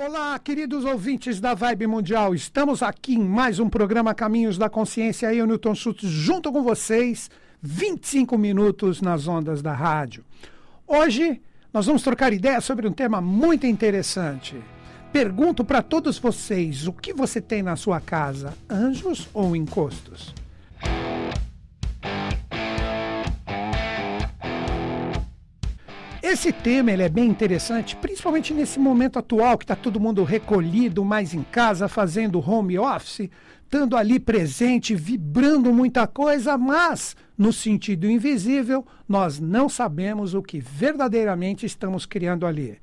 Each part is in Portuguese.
Olá, queridos ouvintes da Vibe Mundial. Estamos aqui em mais um programa Caminhos da Consciência. Eu, Newton Schultz, junto com vocês, 25 minutos nas ondas da rádio. Hoje nós vamos trocar ideias sobre um tema muito interessante. Pergunto para todos vocês: o que você tem na sua casa, anjos ou encostos? Esse tema ele é bem interessante, principalmente nesse momento atual que está todo mundo recolhido, mais em casa, fazendo home office, estando ali presente, vibrando muita coisa, mas no sentido invisível, nós não sabemos o que verdadeiramente estamos criando ali.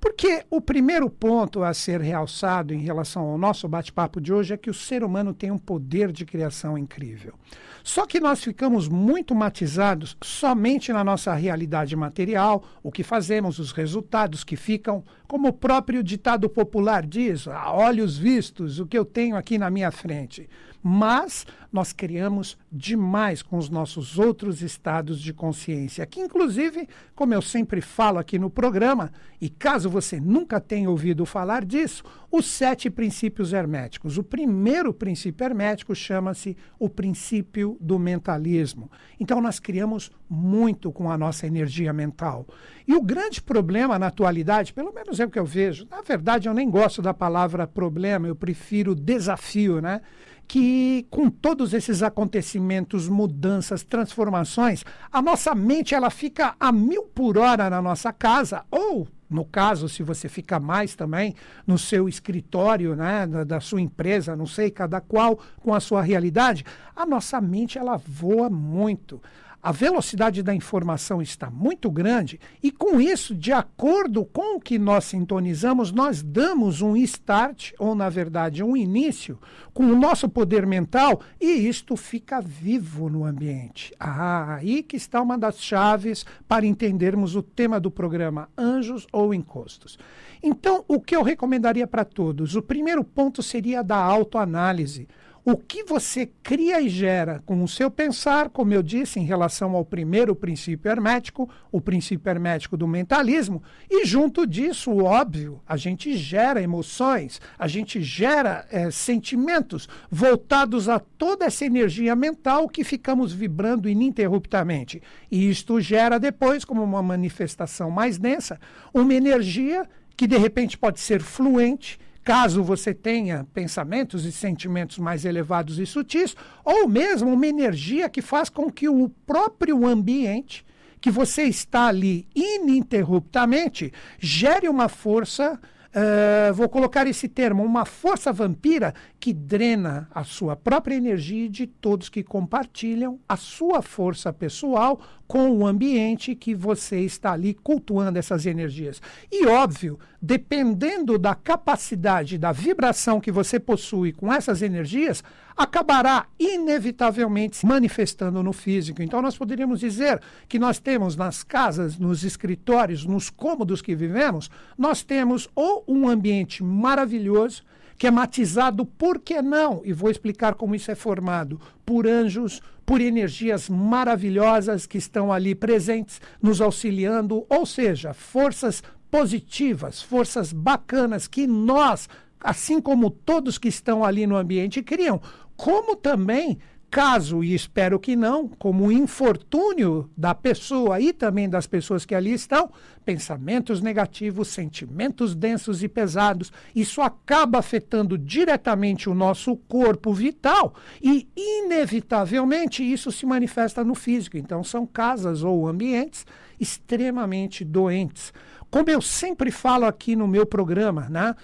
Porque o primeiro ponto a ser realçado em relação ao nosso bate-papo de hoje é que o ser humano tem um poder de criação incrível. Só que nós ficamos muito matizados somente na nossa realidade material, o que fazemos, os resultados que ficam, como o próprio ditado popular diz, a olhos vistos, o que eu tenho aqui na minha frente. Mas nós criamos demais com os nossos outros estados de consciência, que inclusive, como eu sempre falo aqui no programa, e caso você nunca tenha ouvido falar disso, os sete princípios herméticos. O primeiro princípio hermético chama-se o princípio do mentalismo. Então nós criamos muito com a nossa energia mental. E o grande problema na atualidade, pelo menos é o que eu vejo, na verdade eu nem gosto da palavra problema, eu prefiro desafio, né? que com todos esses acontecimentos, mudanças, transformações, a nossa mente ela fica a mil por hora na nossa casa ou no caso, se você fica mais também no seu escritório, né, da, sua empresa, não sei, cada qual com a sua realidade, a nossa mente ela voa muito a velocidade da informação está muito grande e, com isso, de acordo com o que nós sintonizamos, nós damos um start, ou na verdade um início, com o nosso poder mental e isto fica vivo no ambiente. Ah, aí que está uma das chaves para entendermos o tema do programa Anjos ou Encostos. Então, o que eu recomendaria para todos? O primeiro ponto seria da autoanálise o que você cria e gera com o seu pensar, como eu disse, em relação ao primeiro princípio hermético, o princípio hermético do mentalismo, e junto disso, óbvio, a gente gera emoções, a gente gera é, sentimentos voltados a toda essa energia mental que ficamos vibrando ininterruptamente. E isto gera depois, como uma manifestação mais densa, uma energia que de repente pode ser fluente caso você tenha pensamentos e sentimentos mais elevados e sutis, ou mesmo uma energia que faz com que o próprio ambiente que você está ali ininterruptamente gere uma força Uh, vou colocar esse termo, uma força vampira que drena a sua própria energia de todos que compartilham a sua força pessoal com o ambiente que você está ali cultuando essas energias. E óbvio, dependendo da capacidade, da vibração que você possui com essas energias, acabará inevitavelmente se manifestando no físico. Então, nós poderíamos dizer que nós temos nas casas, nos escritórios, nos cômodos que vivemos, nós temos ou um ambiente maravilhoso, que é matizado, por que não? E vou explicar como isso é formado por anjos, por energias maravilhosas que estão ali presentes, nos auxiliando, ou seja, forças positivas, forças bacanas que nós, assim como todos que estão ali no ambiente, criam como também caso, e espero que não, como infortúnio da pessoa e também das pessoas que ali estão, pensamentos negativos, sentimentos densos e pesados, isso acaba afetando diretamente o nosso corpo vital e, inevitavelmente, isso se manifesta no físico. Então, são casas ou ambientes extremamente doentes. Como eu sempre falo aqui no meu programa, né?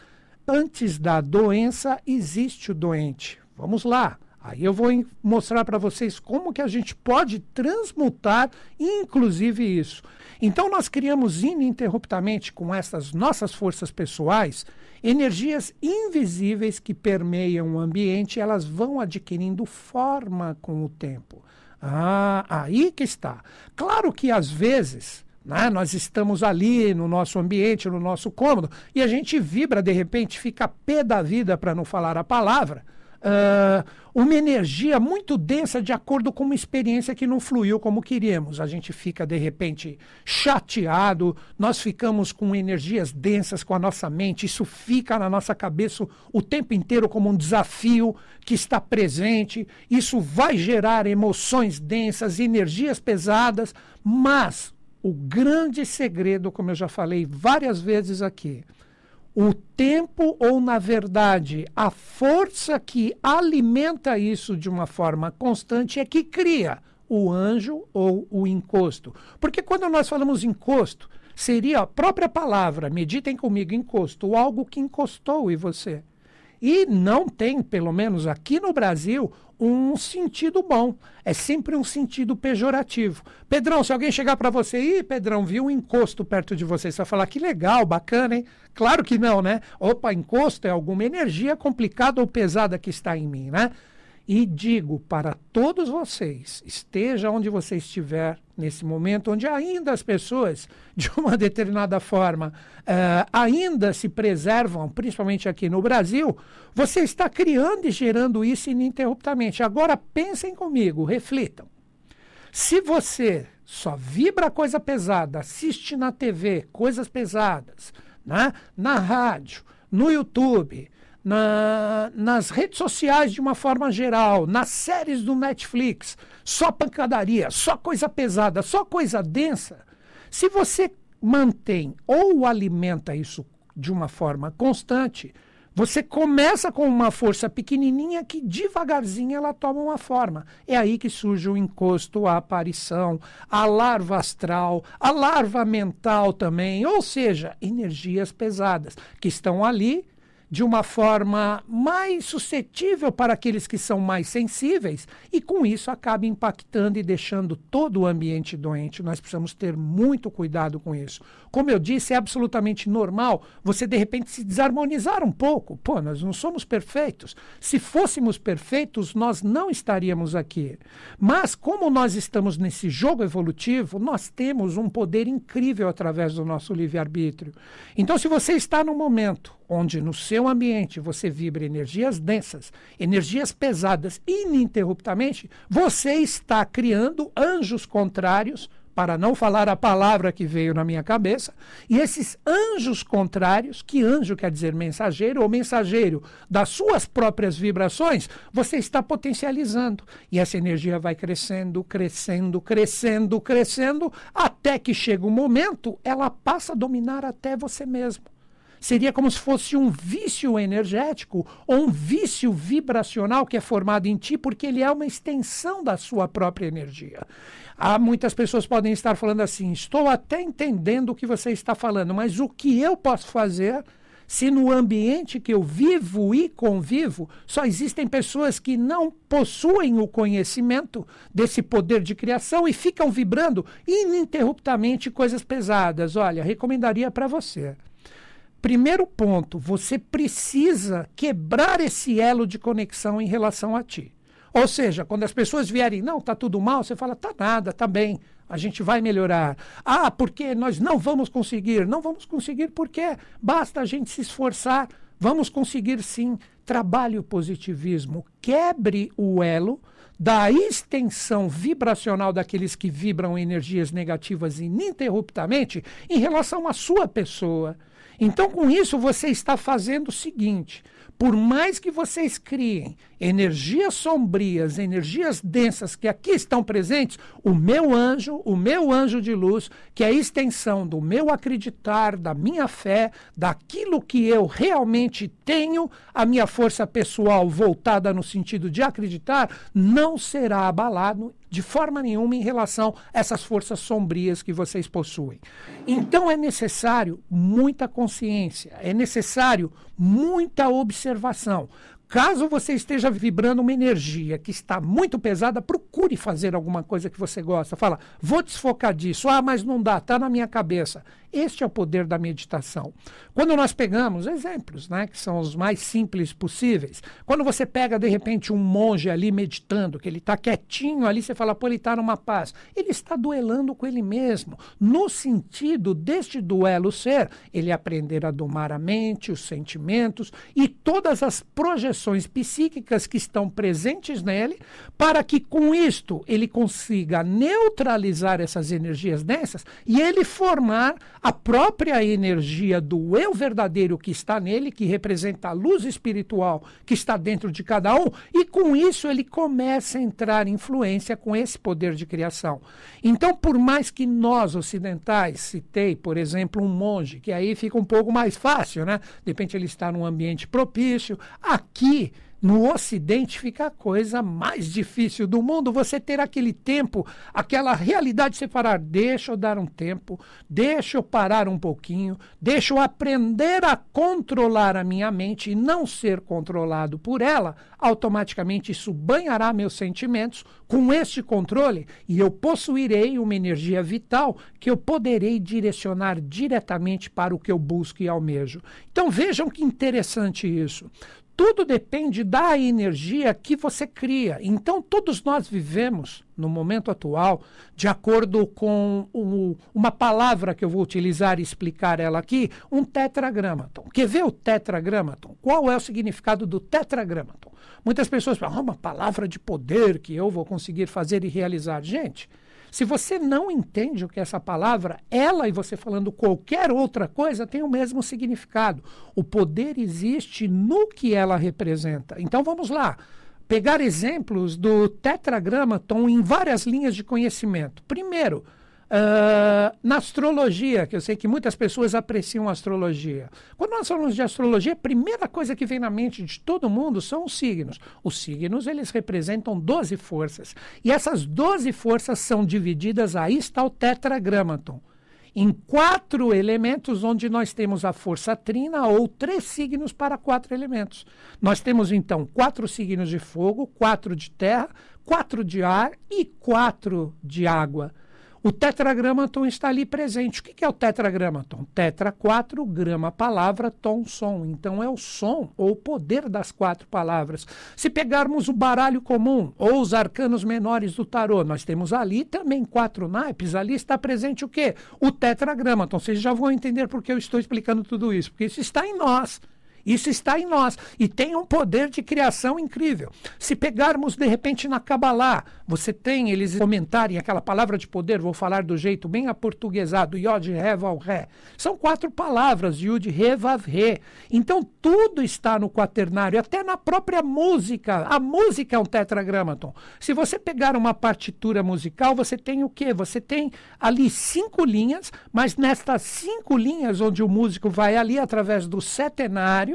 Antes da doença existe o doente. Vamos lá. Aí eu vou mostrar para vocês como que a gente pode transmutar, inclusive isso. Então nós criamos ininterruptamente com essas nossas forças pessoais energias invisíveis que permeiam o ambiente, elas vão adquirindo forma com o tempo. Ah, aí que está. Claro que às vezes né, nós estamos ali no nosso ambiente, no nosso cômodo, e a gente vibra, de repente, fica pé da vida para não falar a palavra uh, uma energia muito densa de acordo com uma experiência que não fluiu como queríamos. A gente fica, de repente, chateado, nós ficamos com energias densas com a nossa mente, isso fica na nossa cabeça o tempo inteiro como um desafio que está presente, isso vai gerar emoções densas, energias pesadas, mas o grande segredo, como eu já falei várias vezes aqui, o tempo ou, na verdade, a força que alimenta isso de uma forma constante é que cria o anjo ou o encosto. Porque quando nós falamos encosto, seria a própria palavra, meditem comigo, encosto, algo que encostou em você. E não tem, pelo menos aqui no Brasil, um sentido bom. É sempre um sentido pejorativo. Pedrão, se alguém chegar para você, e Pedrão, viu um encosto perto de você, você vai falar que legal, bacana, hein? Claro que não, né? Opa, encosto é alguma energia complicada ou pesada que está em mim, né? E digo para todos vocês, esteja onde você estiver nesse momento, onde ainda as pessoas, de uma determinada forma, uh, ainda se preservam, principalmente aqui no Brasil, você está criando e gerando isso ininterruptamente. Agora pensem comigo, reflitam. Se você só vibra coisa pesada, assiste na TV coisas pesadas, né? na rádio, no YouTube, na, nas redes sociais de uma forma geral, nas séries do Netflix, só pancadaria, só coisa pesada, só coisa densa. Se você mantém ou alimenta isso de uma forma constante, você começa com uma força pequenininha que devagarzinho ela toma uma forma. É aí que surge o encosto, a aparição, a larva astral, a larva mental também, ou seja, energias pesadas que estão ali de uma forma mais suscetível para aqueles que são mais sensíveis e com isso acaba impactando e deixando todo o ambiente doente. Nós precisamos ter muito cuidado com isso. Como eu disse, é absolutamente normal você de repente se desarmonizar um pouco. Pô, nós não somos perfeitos. Se fôssemos perfeitos, nós não estaríamos aqui. Mas como nós estamos nesse jogo evolutivo, nós temos um poder incrível através do nosso livre-arbítrio. Então, se você está no momento onde no seu ambiente você vibra energias densas, energias pesadas ininterruptamente, você está criando anjos contrários para não falar a palavra que veio na minha cabeça, e esses anjos contrários, que anjo quer dizer mensageiro ou mensageiro das suas próprias vibrações, você está potencializando. E essa energia vai crescendo, crescendo, crescendo, crescendo, até que chega um momento, ela passa a dominar até você mesmo seria como se fosse um vício energético ou um vício vibracional que é formado em ti, porque ele é uma extensão da sua própria energia. Há muitas pessoas podem estar falando assim: estou até entendendo o que você está falando, mas o que eu posso fazer? se no ambiente que eu vivo e convivo só existem pessoas que não possuem o conhecimento desse poder de criação e ficam vibrando ininterruptamente coisas pesadas. Olha, recomendaria para você Primeiro ponto, você precisa quebrar esse elo de conexão em relação a ti. Ou seja, quando as pessoas vierem, não, tá tudo mal, você fala, tá nada, tá bem, a gente vai melhorar. Ah, porque nós não vamos conseguir. Não vamos conseguir porque basta a gente se esforçar. Vamos conseguir sim. Trabalhe o positivismo, quebre o elo da extensão vibracional daqueles que vibram energias negativas ininterruptamente em relação à sua pessoa. Então, com isso, você está fazendo o seguinte: por mais que vocês criem energias sombrias, energias densas que aqui estão presentes, o meu anjo, o meu anjo de luz, que é a extensão do meu acreditar, da minha fé, daquilo que eu realmente tenho, a minha força pessoal voltada no sentido de acreditar, não será abalado de forma nenhuma em relação a essas forças sombrias que vocês possuem. Então é necessário muita consciência, é necessário muita observação. Caso você esteja vibrando uma energia que está muito pesada, procure fazer alguma coisa que você gosta. Fala, vou desfocar disso. Ah, mas não dá, está na minha cabeça. Este é o poder da meditação. Quando nós pegamos exemplos, né, que são os mais simples possíveis, quando você pega de repente um monge ali meditando, que ele está quietinho ali, você fala, pô, ele está numa paz. Ele está duelando com ele mesmo. No sentido deste duelo ser, ele aprender a domar a mente, os sentimentos e todas as projeções psíquicas que estão presentes nele, para que com isto ele consiga neutralizar essas energias densas e ele formar a própria energia do eu verdadeiro que está nele, que representa a luz espiritual que está dentro de cada um, e com isso ele começa a entrar em influência com esse poder de criação. Então, por mais que nós ocidentais, citei, por exemplo, um monge, que aí fica um pouco mais fácil, né? De repente ele está num ambiente propício. Aqui no Ocidente fica a coisa mais difícil do mundo, você ter aquele tempo, aquela realidade de separar. Deixa eu dar um tempo, deixa eu parar um pouquinho, deixa eu aprender a controlar a minha mente e não ser controlado por ela. Automaticamente isso banhará meus sentimentos. Com este controle, e eu possuirei uma energia vital que eu poderei direcionar diretamente para o que eu busco e almejo. Então vejam que interessante isso tudo depende da energia que você cria. Então, todos nós vivemos, no momento atual, de acordo com o, uma palavra que eu vou utilizar e explicar ela aqui, um tetragramaton. Quer ver o tetragramaton? Qual é o significado do tetragramaton? Muitas pessoas falam, ah, uma palavra de poder que eu vou conseguir fazer e realizar. Gente, se você não entende o que é essa palavra, ela e você falando qualquer outra coisa tem o mesmo significado. O poder existe no que ela representa. Então vamos lá. Pegar exemplos do tetragramaton em várias linhas de conhecimento. Primeiro, Uh, na astrologia, que eu sei que muitas pessoas apreciam a astrologia. Quando nós falamos de astrologia, a primeira coisa que vem na mente de todo mundo são os signos. Os signos, eles representam 12 forças. E essas 12 forças são divididas, aí está o tetragramaton, em quatro elementos, onde nós temos a força trina, ou três signos para quatro elementos. Nós temos, então, quatro signos de fogo, quatro de terra, quatro de ar e quatro de água. O tetragramaton está ali presente. O que é o tetragramaton? Tetra, quatro, grama, palavra, tom, som. Então é o som ou o poder das quatro palavras. Se pegarmos o baralho comum ou os arcanos menores do tarô, nós temos ali também quatro naipes. Ali está presente o quê? O tetragramaton. Vocês já vão entender por que eu estou explicando tudo isso, porque isso está em nós. Isso está em nós e tem um poder de criação incrível. Se pegarmos de repente na Kabbalah, você tem eles comentarem aquela palavra de poder, vou falar do jeito bem aportuguesado, Yod, He, Val, Re. São quatro palavras, Yud, He, Vav, Re. Então tudo está no quaternário, até na própria música. A música é um tetragramaton. Se você pegar uma partitura musical, você tem o quê? Você tem ali cinco linhas, mas nestas cinco linhas onde o músico vai ali através do setenário,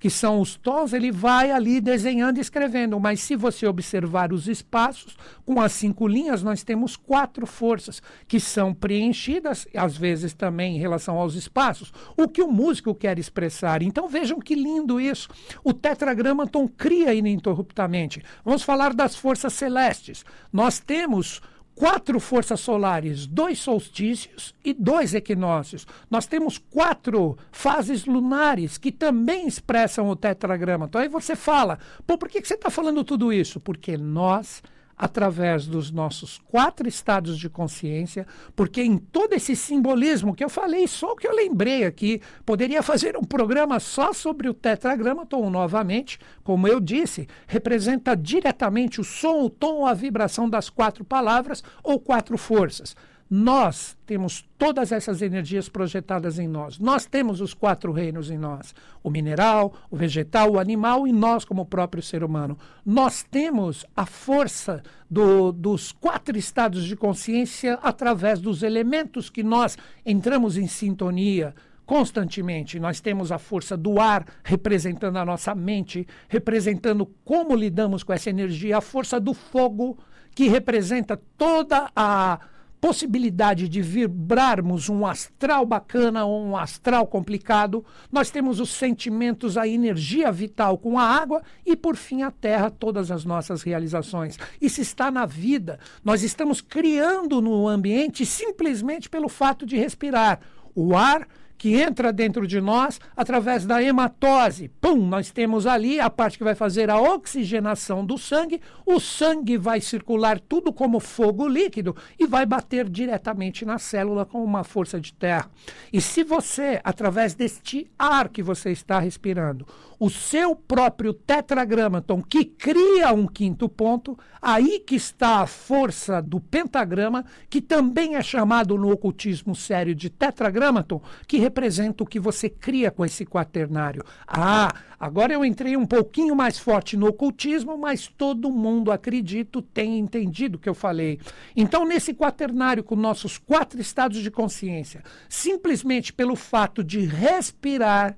que são os tons, ele vai ali desenhando e escrevendo. Mas se você observar os espaços, com as cinco linhas, nós temos quatro forças que são preenchidas, às vezes também em relação aos espaços, o que o músico quer expressar. Então vejam que lindo isso. O tetragramaton cria ininterruptamente. Vamos falar das forças celestes. Nós temos quatro forças solares, dois solstícios e dois equinócios. Nós temos quatro fases lunares que também expressam o tetragrama. Então aí você fala, pô, por que, que você está falando tudo isso? Porque nós através dos nossos quatro estados de consciência, porque em todo esse simbolismo que eu falei, só o que eu lembrei aqui, poderia fazer um programa só sobre o tetragramaton novamente, como eu disse, representa diretamente o som, o tom, a vibração das quatro palavras ou quatro forças. Nós temos todas essas energias projetadas em nós. Nós temos os quatro reinos em nós: o mineral, o vegetal, o animal e nós, como próprio ser humano. Nós temos a força do, dos quatro estados de consciência através dos elementos que nós entramos em sintonia constantemente. Nós temos a força do ar representando a nossa mente, representando como lidamos com essa energia, a força do fogo que representa toda a possibilidade de vibrarmos um astral bacana ou um astral complicado, nós temos os sentimentos, a energia vital com a água e, por fim, a terra, todas as nossas realizações. Isso está na vida. Nós estamos criando no ambiente simplesmente pelo fato de respirar. O ar que entra dentro de nós através da hematose. Pum, nós temos ali a parte que vai fazer a oxigenação do sangue. O sangue vai circular tudo como fogo líquido e vai bater diretamente na célula com uma força de terra. E se você, através deste ar que você está respirando, o seu próprio tetragramaton, que cria um quinto ponto, aí que está a força do pentagrama, que também é chamado no ocultismo sério de tetragramaton, que representa o que você cria com esse quaternário. Ah, agora eu entrei um pouquinho mais forte no ocultismo, mas todo mundo, acredito, tem entendido o que eu falei. Então, nesse quaternário, com nossos quatro estados de consciência, simplesmente pelo fato de respirar,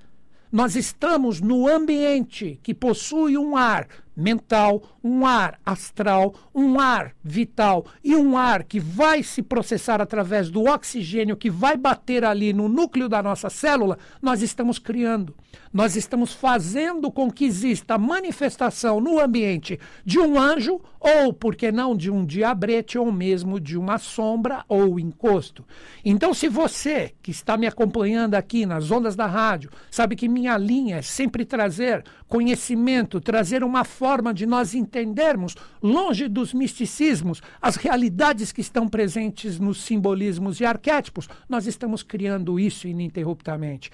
nós estamos no ambiente que possui um ar mental, um ar astral, um ar vital e um ar que vai se processar através do oxigênio que vai bater ali no núcleo da nossa célula, nós estamos criando. Nós estamos fazendo com que exista manifestação no ambiente de um anjo ou, por que não, de um diabrete ou mesmo de uma sombra ou encosto. Então, se você que está me acompanhando aqui nas ondas da rádio, sabe que minha linha é sempre trazer conhecimento, trazer uma forma de nós entendermos, longe dos misticismos, as realidades que estão presentes nos simbolismos e arquétipos. Nós estamos criando isso ininterruptamente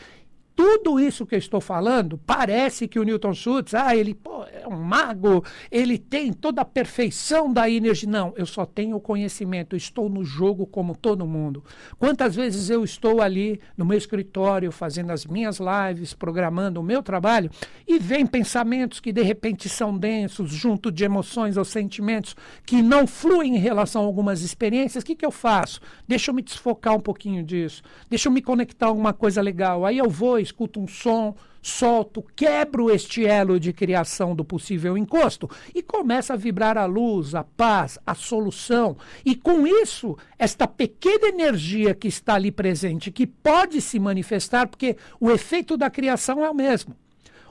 tudo isso que eu estou falando, parece que o Newton Schultz, ah, ele pô, é um mago, ele tem toda a perfeição da energia. Não, eu só tenho o conhecimento, estou no jogo como todo mundo. Quantas vezes eu estou ali no meu escritório fazendo as minhas lives, programando o meu trabalho, e vem pensamentos que de repente são densos, junto de emoções ou sentimentos que não fluem em relação a algumas experiências, o que, que eu faço? Deixa eu me desfocar um pouquinho disso, deixa eu me conectar a alguma coisa legal. Aí eu vou escuto um som, solto, quebro este elo de criação do possível encosto e começa a vibrar a luz, a paz, a solução. E com isso, esta pequena energia que está ali presente, que pode se manifestar, porque o efeito da criação é o mesmo.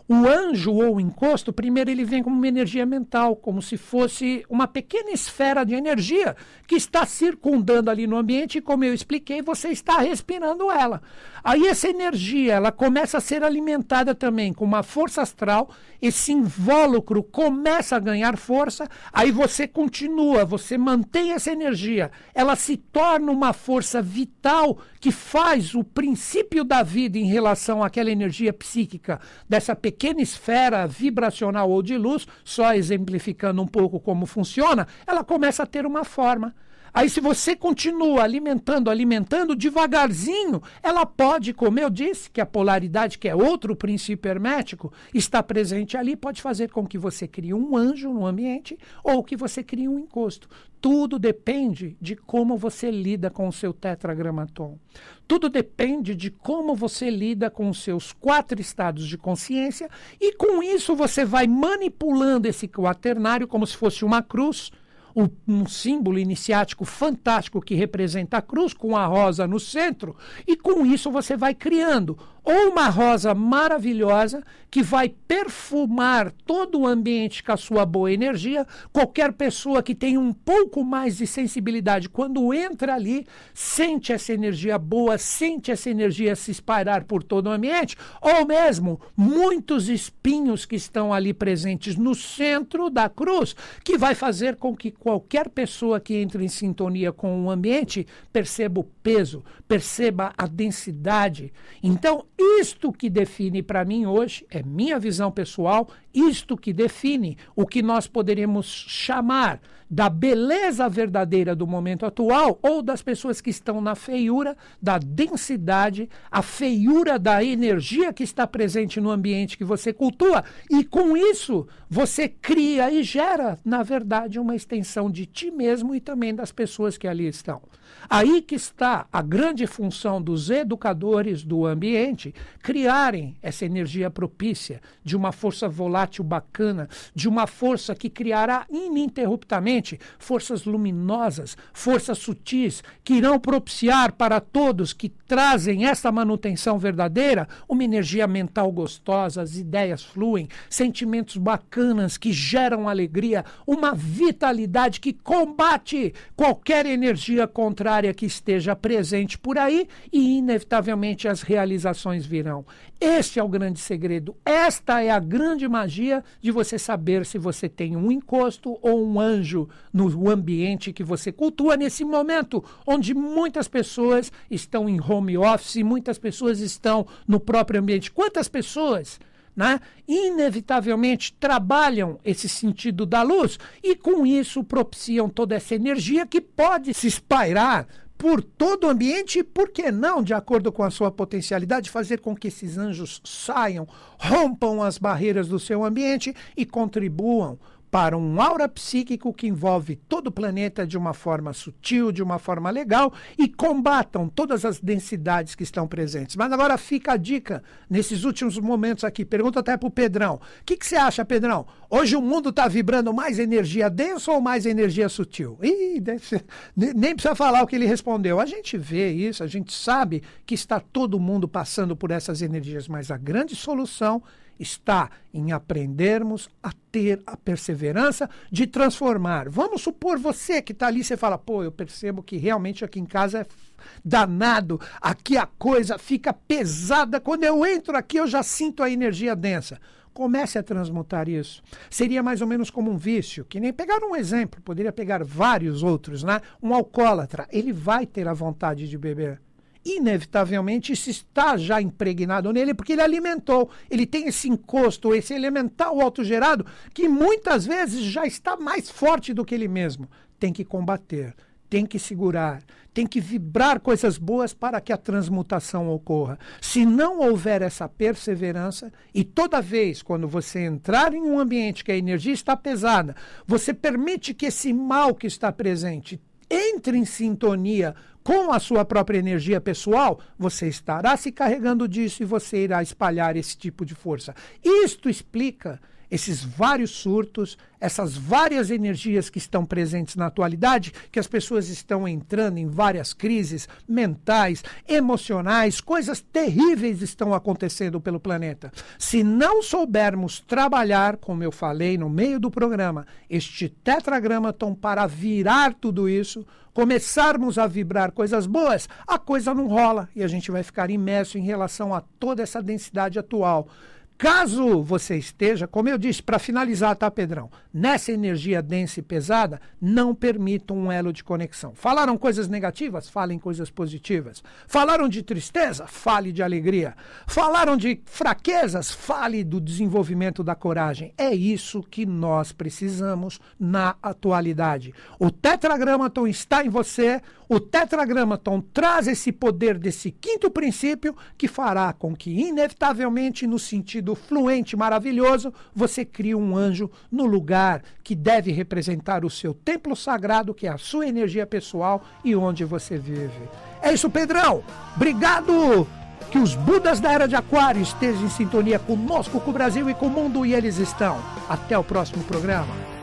O anjo ou o encosto, primeiro ele vem como uma energia mental, como se fosse uma pequena esfera de energia que está circundando ali no ambiente e, como eu expliquei, você está respirando ela. Aí essa energia, ela começa a ser alimentada também com uma força astral, esse invólucro começa a ganhar força, aí você continua, você mantém essa energia, ela se torna uma força vital que faz o princípio da vida em relação àquela energia psíquica dessa pequena esfera vibracional ou de luz, só exemplificando um pouco como funciona, ela começa a ter uma forma. Aí, se você continua alimentando, alimentando, devagarzinho, ela pode, como eu disse, que a polaridade, que é outro princípio hermético, está presente ali, pode fazer com que você crie um anjo no ambiente ou que você crie um encosto. Tudo depende de como você lida com o seu tetragramaton. Tudo depende de como você lida com os seus quatro estados de consciência e com isso você vai manipulando esse quaternário como se fosse uma cruz um símbolo iniciático fantástico que representa a cruz, com a rosa no centro, e com isso você vai criando ou uma rosa maravilhosa que vai perfumar todo o ambiente com a sua boa energia. Qualquer pessoa que tem um pouco mais de sensibilidade, quando entra ali, sente essa energia boa, sente essa energia se espalhar por todo o ambiente, ou mesmo muitos espinhos que estão ali presentes no centro da cruz, que vai fazer com que qualquer pessoa que entre em sintonia com o ambiente perceba o peso, perceba a densidade. Então, isto que define para mim hoje, é minha visão pessoal, isto que define o que nós poderíamos chamar da beleza verdadeira do momento atual ou das pessoas que estão na feiura da densidade, a feiura da energia que está presente no ambiente que você cultua. E com isso, você cria e gera, na verdade, uma extensão de ti mesmo e também das pessoas que ali estão. Aí que está a grande função dos educadores do ambiente criarem essa energia propícia de uma força volátil bacana, de uma força que criará ininterruptamente forças luminosas, forças sutis, que irão propiciar para todos que trazem essa manutenção verdadeira uma energia mental gostosa, as ideias fluem, sentimentos bacanas que geram alegria, uma vitalidade que combate qualquer energia contrária que esteja presente por aí e, inevitavelmente, as realizações virão. Este é o grande segredo. Esta é a grande magia de você saber se você tem um encosto ou um anjo no ambiente que você cultua nesse momento, onde muitas pessoas estão em home office, muitas pessoas estão no próprio ambiente. Quantas pessoas? Né, inevitavelmente trabalham esse sentido da luz e com isso propiciam toda essa energia que pode se espairar por todo o ambiente e, por que não, de acordo com a sua potencialidade, fazer com que esses anjos saiam, rompam as barreiras do seu ambiente e contribuam para um aura psíquico que envolve todo o planeta de uma forma sutil, de uma forma legal e combatam todas as densidades que estão presentes. Mas agora fica a dica nesses últimos momentos aqui. Pergunta até para o Pedrão. O que, que você acha, Pedrão? Hoje o mundo está vibrando mais energia densa ou mais energia sutil? Ih, nem precisa falar o que ele respondeu. A gente vê isso, a gente sabe que está todo mundo passando por essas energias, mas a grande solução está em aprendermos a ter a perseverança de transformar. Vamos supor você que está ali, você fala, pô, eu percebo que realmente aqui em casa é danado, aqui a coisa fica pesada. Quando eu entro aqui, eu já sinto a energia densa. Comece a transmutar isso. Seria mais ou menos como um vício, que nem pegar um exemplo, poderia pegar vários outros, né? Um alcoólatra, ele vai ter a vontade de beber inevitavelmente isso está já impregnado nele, porque ele alimentou, ele tem esse encosto, esse elemental autogerado, que muitas vezes já está mais forte do que ele mesmo. Tem que combater, tem que segurar, tem que vibrar coisas boas para que a transmutação ocorra. Se não houver essa perseverança, e toda vez quando você entrar em um ambiente que a energia está pesada, você permite que esse mal que está presente entre em sintonia com a sua própria energia pessoal, você estará se carregando disso e você irá espalhar esse tipo de força. Isto explica esses vários surtos, essas várias energias que estão presentes na atualidade, que as pessoas estão entrando em várias crises mentais, emocionais, coisas terríveis estão acontecendo pelo planeta. Se não soubermos trabalhar, como eu falei no meio do programa, este tetragramaton para virar tudo isso, começarmos a vibrar coisas boas, a coisa não rola e a gente vai ficar imerso em relação a toda essa densidade atual. Caso você esteja, como eu disse, para finalizar, tá, Pedrão? Nessa energia densa e pesada, não permita um elo de conexão. Falaram coisas negativas? Falem coisas positivas. Falaram de tristeza? Fale de alegria. Falaram de fraquezas? Fale do desenvolvimento da coragem. É isso que nós precisamos na atualidade. O tetragramaton está em você. O tetragramaton traz esse poder desse quinto princípio que fará com que, inevitavelmente, no sentido fluente, maravilhoso, você cria um anjo no lugar que deve representar o seu templo sagrado, que é a sua energia pessoal e onde você vive. É isso, Pedrão. Obrigado. Que os Budas da Era de Aquário estejam em sintonia conosco, com o Brasil e com o mundo, e eles estão. Até o próximo programa.